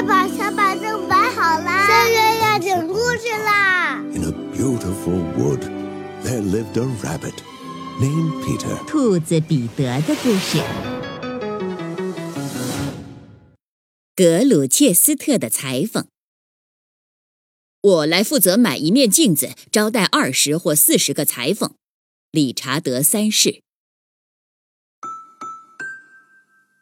快把小板凳摆好啦！三月要讲故事啦。In a beautiful wood, there lived a rabbit named Peter. 兔子彼得的故事。格鲁切斯特的裁缝，我来负责买一面镜子，招待二十或四十个裁缝。理查德三世，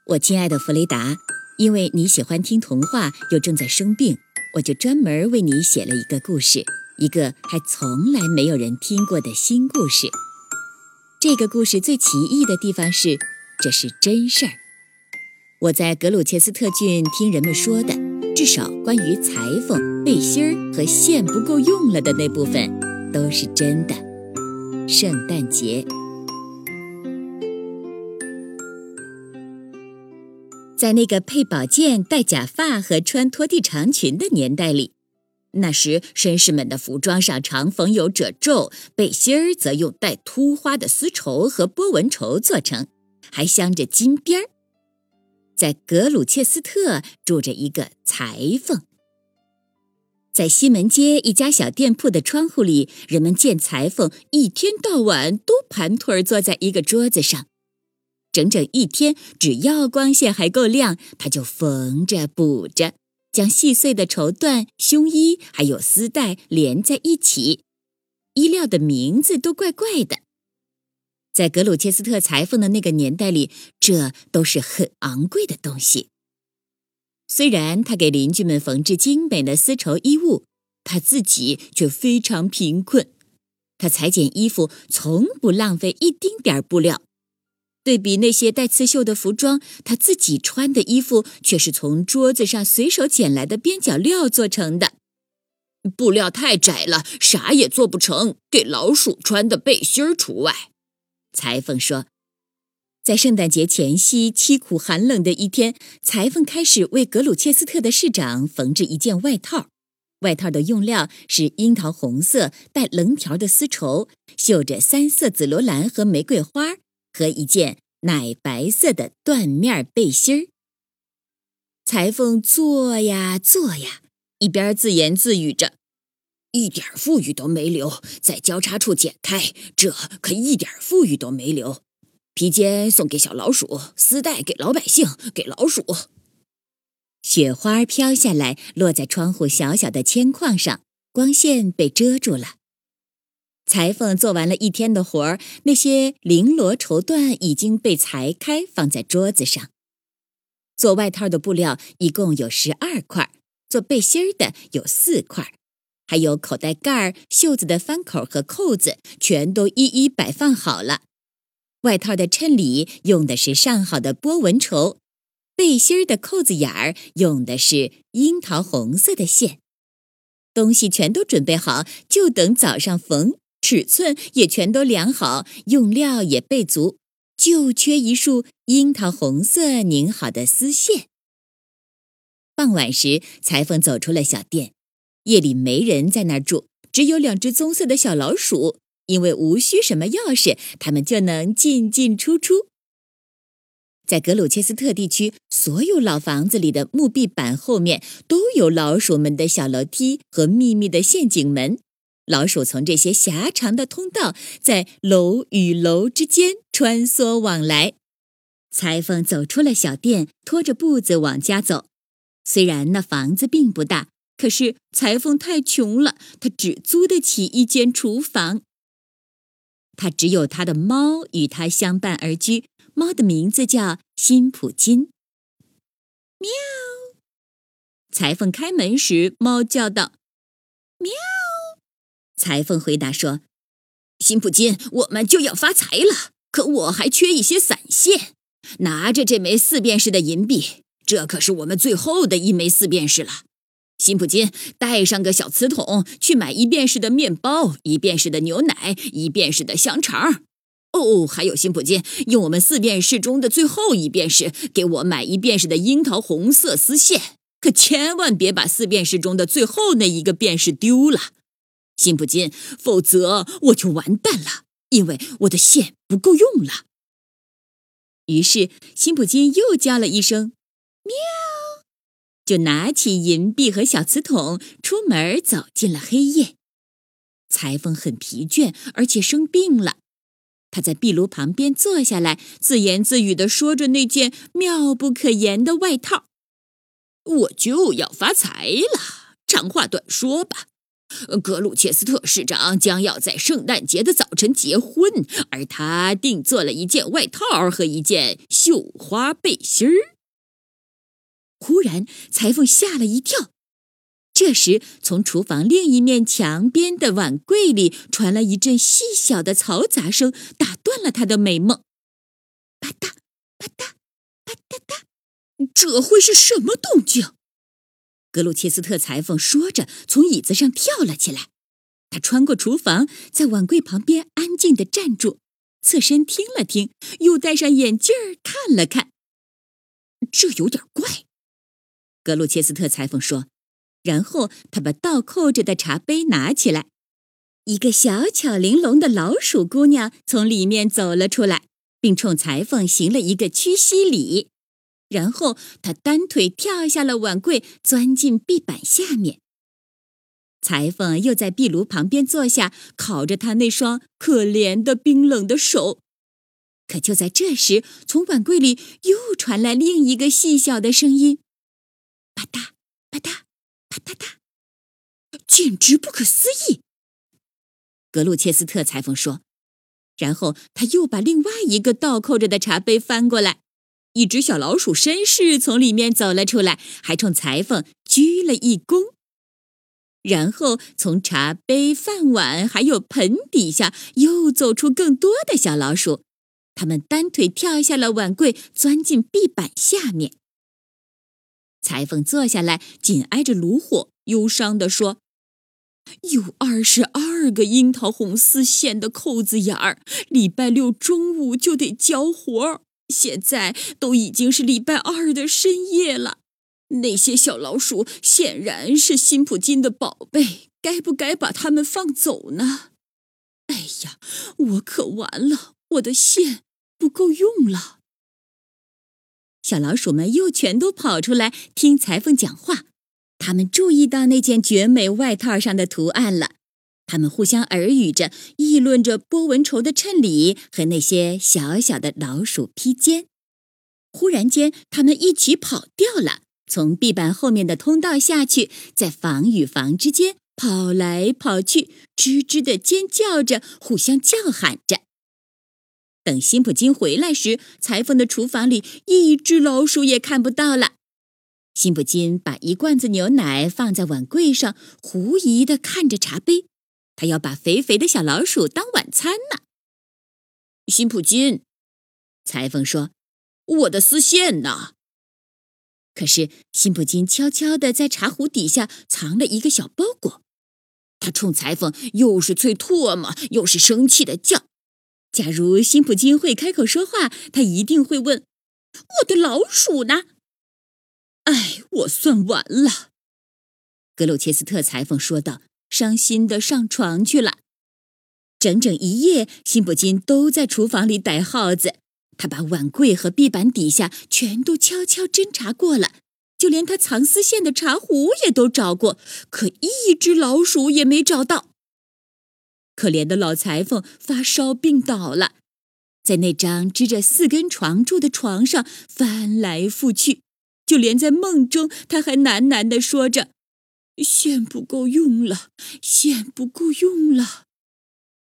我亲爱的弗雷达，因为你喜欢听童话，又正在生病，我就专门为你写了一个故事，一个还从来没有人听过的新故事。这个故事最奇异的地方是，这是真事儿。我在格鲁切斯特郡听人们说的，至少关于裁缝、背心儿和线不够用了的那部分，都是真的。圣诞节，在那个配宝剑、戴假发和穿拖地长裙的年代里，那时绅士们的服装上常缝有褶皱，背心儿则用带凸花的丝绸和波纹绸做成，还镶着金边儿。在格鲁切斯特住着一个裁缝，在西门街一家小店铺的窗户里，人们见裁缝一天到晚都盘腿坐在一个桌子上，整整一天，只要光线还够亮，他就缝着补着，将细碎的绸缎、胸衣还有丝带连在一起，衣料的名字都怪怪的。在格鲁切斯特裁缝的那个年代里，这都是很昂贵的东西。虽然他给邻居们缝制精美的丝绸衣物，他自己却非常贫困。他裁剪衣服从不浪费一丁点儿布料。对比那些带刺绣的服装，他自己穿的衣服却是从桌子上随手捡来的边角料做成的。布料太窄了，啥也做不成，给老鼠穿的背心儿除外。裁缝说：“在圣诞节前夕，凄苦寒冷的一天，裁缝开始为格鲁切斯特的市长缝制一件外套。外套的用料是樱桃红色带棱条的丝绸，绣着三色紫罗兰和玫瑰花，和一件奶白色的缎面背心儿。裁缝做呀做呀，一边自言自语着。”一点富裕都没留，在交叉处剪开，这可一点富裕都没留。披肩送给小老鼠，丝带给老百姓，给老鼠。雪花飘下来，落在窗户小小的铅框上，光线被遮住了。裁缝做完了一天的活儿，那些绫罗绸缎已经被裁开，放在桌子上。做外套的布料一共有十二块，做背心儿的有四块。还有口袋盖、袖子的翻口和扣子，全都一一摆放好了。外套的衬里用的是上好的波纹绸，背心儿的扣子眼儿用的是樱桃红色的线。东西全都准备好，就等早上缝。尺寸也全都量好，用料也备足，就缺一束樱桃红色拧好的丝线。傍晚时，裁缝走出了小店。夜里没人在那儿住，只有两只棕色的小老鼠。因为无需什么钥匙，它们就能进进出出。在格鲁切斯特地区，所有老房子里的木壁板后面都有老鼠们的小楼梯和秘密的陷阱门。老鼠从这些狭长的通道，在楼与楼之间穿梭往来。裁缝走出了小店，拖着步子往家走。虽然那房子并不大。可是裁缝太穷了，他只租得起一间厨房。他只有他的猫与他相伴而居，猫的名字叫辛普金。喵！裁缝开门时，猫叫道：“喵！”裁缝回答说：“辛普金，我们就要发财了，可我还缺一些散线。拿着这枚四便士的银币，这可是我们最后的一枚四便士了。”辛普金，带上个小瓷桶，去买一便士的面包，一便士的牛奶，一便士的香肠。哦，还有辛普金，用我们四便士中的最后一便士，给我买一便士的樱桃红色丝线。可千万别把四便士中的最后那一个便士丢了，辛普金，否则我就完蛋了，因为我的线不够用了。于是，辛普金又叫了一声“喵”。就拿起银币和小瓷桶，出门走进了黑夜。裁缝很疲倦，而且生病了。他在壁炉旁边坐下来，自言自语地说着那件妙不可言的外套：“我就要发财了。长话短说吧，格鲁切斯特市长将要在圣诞节的早晨结婚，而他定做了一件外套和一件绣花背心儿。”忽然，裁缝吓了一跳。这时，从厨房另一面墙边的碗柜里传来一阵细小的嘈杂声，打断了他的美梦。啪嗒啪嗒啪嗒嗒，这会是什么动静？格鲁切斯特裁缝说着，从椅子上跳了起来。他穿过厨房，在碗柜旁边安静地站住，侧身听了听，又戴上眼镜儿看了看。这有点怪，格鲁切斯特裁缝说。然后他把倒扣着的茶杯拿起来，一个小巧玲珑的老鼠姑娘从里面走了出来，并冲裁缝行了一个屈膝礼。然后他单腿跳下了碗柜，钻进壁板下面。裁缝又在壁炉旁边坐下，烤着他那双可怜的冰冷的手。可就在这时，从碗柜里又传来另一个细小的声音：“吧嗒吧嗒。”啪嗒，简直不可思议！格鲁切斯特裁缝说。然后他又把另外一个倒扣着的茶杯翻过来，一只小老鼠绅士从里面走了出来，还冲裁缝鞠了一躬。然后从茶杯、饭碗还有盆底下又走出更多的小老鼠，他们单腿跳下了碗柜，钻进壁板下面。裁缝坐下来，紧挨着炉火，忧伤地说：“有二十二个樱桃红丝线的扣子眼儿，礼拜六中午就得交活儿。现在都已经是礼拜二的深夜了。那些小老鼠显然是辛普金的宝贝，该不该把它们放走呢？哎呀，我可完了，我的线不够用了。”小老鼠们又全都跑出来听裁缝讲话，他们注意到那件绝美外套上的图案了。他们互相耳语着，议论着波纹绸的衬里和那些小小的老鼠披肩。忽然间，他们一起跑掉了，从壁板后面的通道下去，在房与房之间跑来跑去，吱吱的尖叫着，互相叫喊着。等辛普金回来时，裁缝的厨房里一只老鼠也看不到了。辛普金把一罐子牛奶放在碗柜上，狐疑地看着茶杯。他要把肥肥的小老鼠当晚餐呢。辛普金，裁缝说：“我的丝线呢？”可是辛普金悄悄地在茶壶底下藏了一个小包裹。他冲裁缝又是啐唾沫，又是生气的叫。假如辛普金会开口说话，他一定会问：“我的老鼠呢？”哎，我算完了。”格鲁切斯特裁缝说道，伤心的上床去了。整整一夜，辛普金都在厨房里逮耗子。他把碗柜和壁板底下全都悄悄侦查过了，就连他藏丝线的茶壶也都找过，可一只老鼠也没找到。可怜的老裁缝发烧病倒了，在那张支着四根床柱的床上翻来覆去，就连在梦中，他还喃喃地说着：“线不够用了，线不够用了。”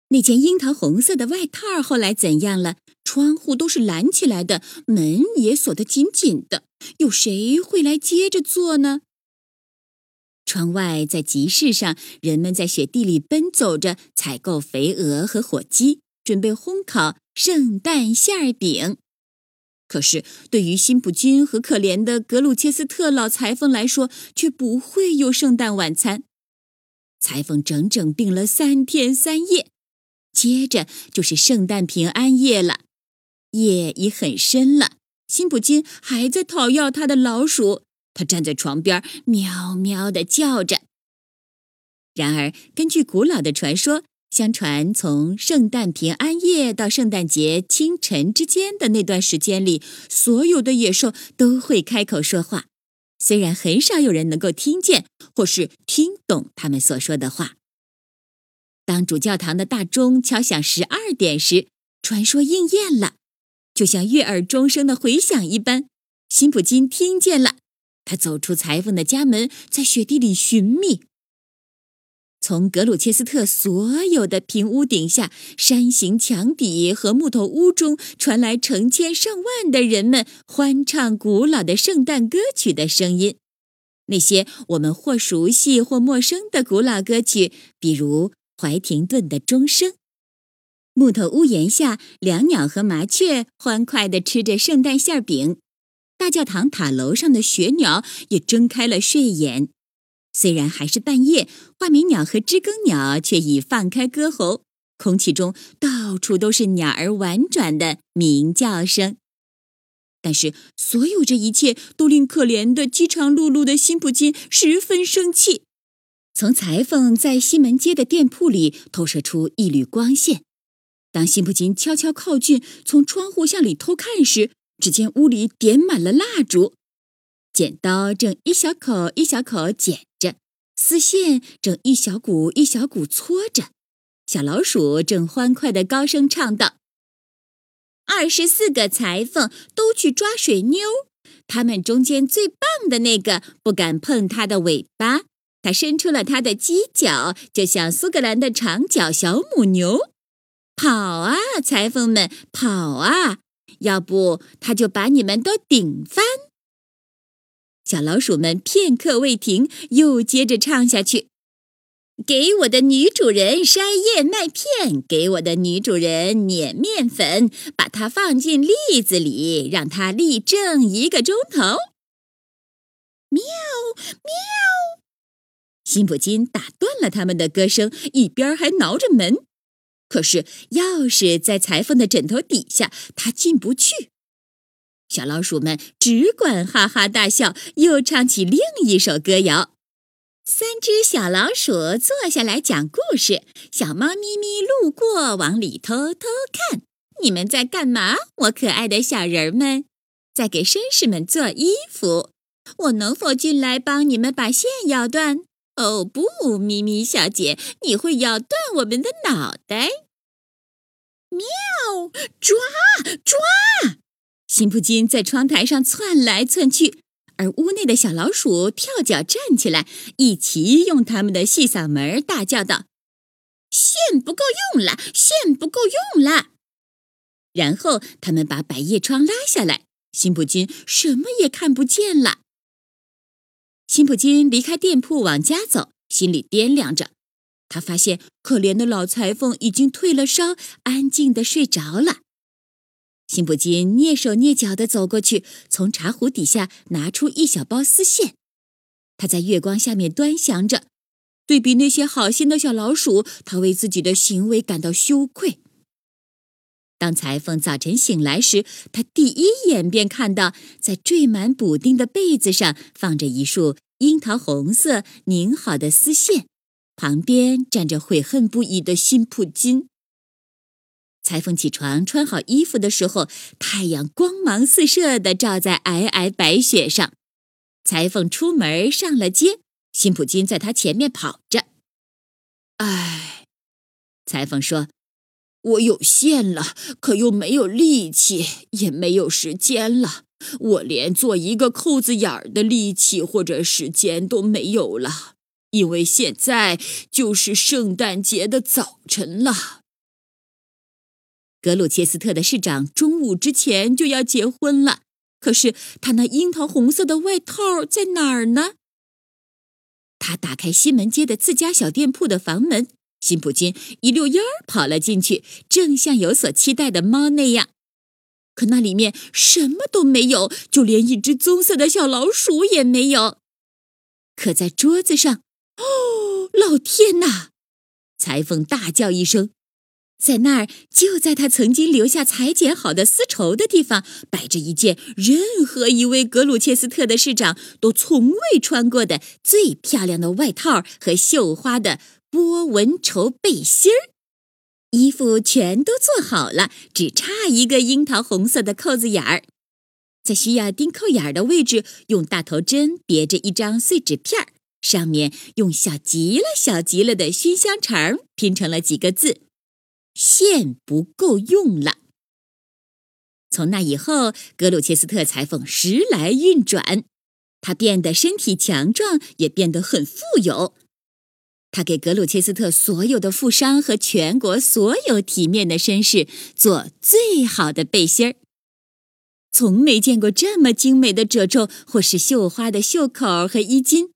那件樱桃红色的外套后来怎样了？窗户都是拦起来的，门也锁得紧紧的，有谁会来接着做呢？窗外，在集市上，人们在雪地里奔走着，采购肥鹅和火鸡，准备烘烤圣诞馅饼。可是，对于辛普金和可怜的格鲁切斯特老裁缝来说，却不会有圣诞晚餐。裁缝整整病了三天三夜，接着就是圣诞平安夜了。夜已很深了，辛普金还在讨要他的老鼠。他站在床边，喵喵地叫着。然而，根据古老的传说，相传从圣诞平安夜到圣诞节清晨之间的那段时间里，所有的野兽都会开口说话。虽然很少有人能够听见或是听懂他们所说的话。当主教堂的大钟敲响十二点时，传说应验了，就像悦耳钟声的回响一般。辛普金听见了，他走出裁缝的家门，在雪地里寻觅。从格鲁切斯特所有的平屋顶下、山形墙底和木头屋中传来成千上万的人们欢唱古老的圣诞歌曲的声音。那些我们或熟悉或陌生的古老歌曲，比如怀廷顿的钟声。木头屋檐下，两鸟和麻雀欢快地吃着圣诞馅饼。大教堂塔楼上的雪鸟也睁开了睡眼。虽然还是半夜，画眉鸟和知更鸟却已放开歌喉，空气中到处都是鸟儿婉转的鸣叫声。但是，所有这一切都令可怜的饥肠辘辘的辛普金十分生气。从裁缝在西门街的店铺里投射出一缕光线。当辛普金悄悄靠近，从窗户向里偷看时，只见屋里点满了蜡烛。剪刀正一小口一小口剪着，丝线正一小股一小股搓着，小老鼠正欢快的高声唱道：“二十四个裁缝都去抓水妞，他们中间最棒的那个不敢碰它的尾巴，它伸出了它的犄角，就像苏格兰的长角小母牛。跑啊，裁缝们，跑啊！要不，它就把你们都顶翻。”小老鼠们片刻未停，又接着唱下去：“给我的女主人筛燕麦片，给我的女主人碾面粉，把它放进栗子里，让它立正一个钟头。”喵喵！辛普金打断了他们的歌声，一边还挠着门。可是钥匙在裁缝的枕头底下，他进不去。小老鼠们只管哈哈大笑，又唱起另一首歌谣：“三只小老鼠坐下来讲故事，小猫咪咪路过往里偷偷看。你们在干嘛？我可爱的小人们，在给绅士们做衣服。我能否进来帮你们把线咬断？哦不，咪咪小姐，你会咬断我们的脑袋。喵，抓抓！”辛普金在窗台上窜来窜去，而屋内的小老鼠跳脚站起来，一齐用他们的细嗓门大叫道：“线不够用了，线不够用了！”然后他们把百叶窗拉下来，辛普金什么也看不见了。辛普金离开店铺往家走，心里掂量着，他发现可怜的老裁缝已经退了烧，安静的睡着了。辛普金蹑手蹑脚地走过去，从茶壶底下拿出一小包丝线。他在月光下面端详着，对比那些好心的小老鼠，他为自己的行为感到羞愧。当裁缝早晨醒来时，他第一眼便看到，在缀满补丁的被子上放着一束樱桃红色拧好的丝线，旁边站着悔恨不已的辛普金。裁缝起床、穿好衣服的时候，太阳光芒四射地照在皑皑白雪上。裁缝出门上了街，辛普金在他前面跑着。唉，裁缝说：“我有限了，可又没有力气，也没有时间了。我连做一个扣子眼儿的力气或者时间都没有了，因为现在就是圣诞节的早晨了。”格鲁切斯特的市长中午之前就要结婚了，可是他那樱桃红色的外套在哪儿呢？他打开西门街的自家小店铺的房门，辛普金一溜烟儿跑了进去，正像有所期待的猫那样。可那里面什么都没有，就连一只棕色的小老鼠也没有。可在桌子上，哦，老天哪！裁缝大叫一声。在那儿，就在他曾经留下裁剪好的丝绸的地方，摆着一件任何一位格鲁切斯特的市长都从未穿过的最漂亮的外套和绣花的波纹绸背心儿。衣服全都做好了，只差一个樱桃红色的扣子眼儿。在需要钉扣眼儿的位置，用大头针别着一张碎纸片儿上面用小极了、小极了的熏香肠拼成了几个字：“线不够用了。”从那以后，格鲁切斯特裁缝时来运转，他变得身体强壮，也变得很富有。他给格鲁切斯特所有的富商和全国所有体面的绅士做最好的背心儿。从没见过这么精美的褶皱，或是绣花的袖口和衣襟，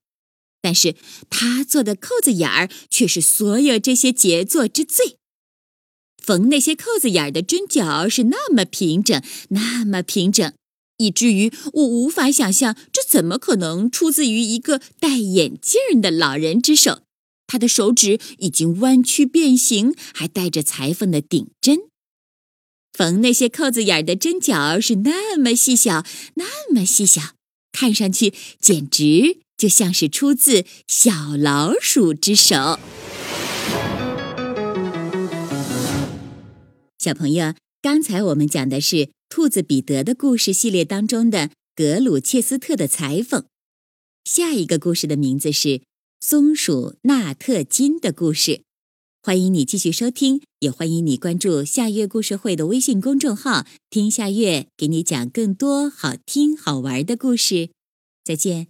但是他做的扣子眼儿却是所有这些杰作之最。缝那些扣子眼儿的针脚是那么平整，那么平整，以至于我无法想象这怎么可能出自于一个戴眼镜的老人之手。他的手指已经弯曲变形，还带着裁缝的顶针。缝那些扣子眼儿的针脚是那么细小，那么细小，看上去简直就像是出自小老鼠之手。小朋友，刚才我们讲的是《兔子彼得的故事》系列当中的格鲁切斯特的裁缝，下一个故事的名字是松鼠纳特金的故事。欢迎你继续收听，也欢迎你关注夏月故事会的微信公众号，听夏月给你讲更多好听好玩的故事。再见。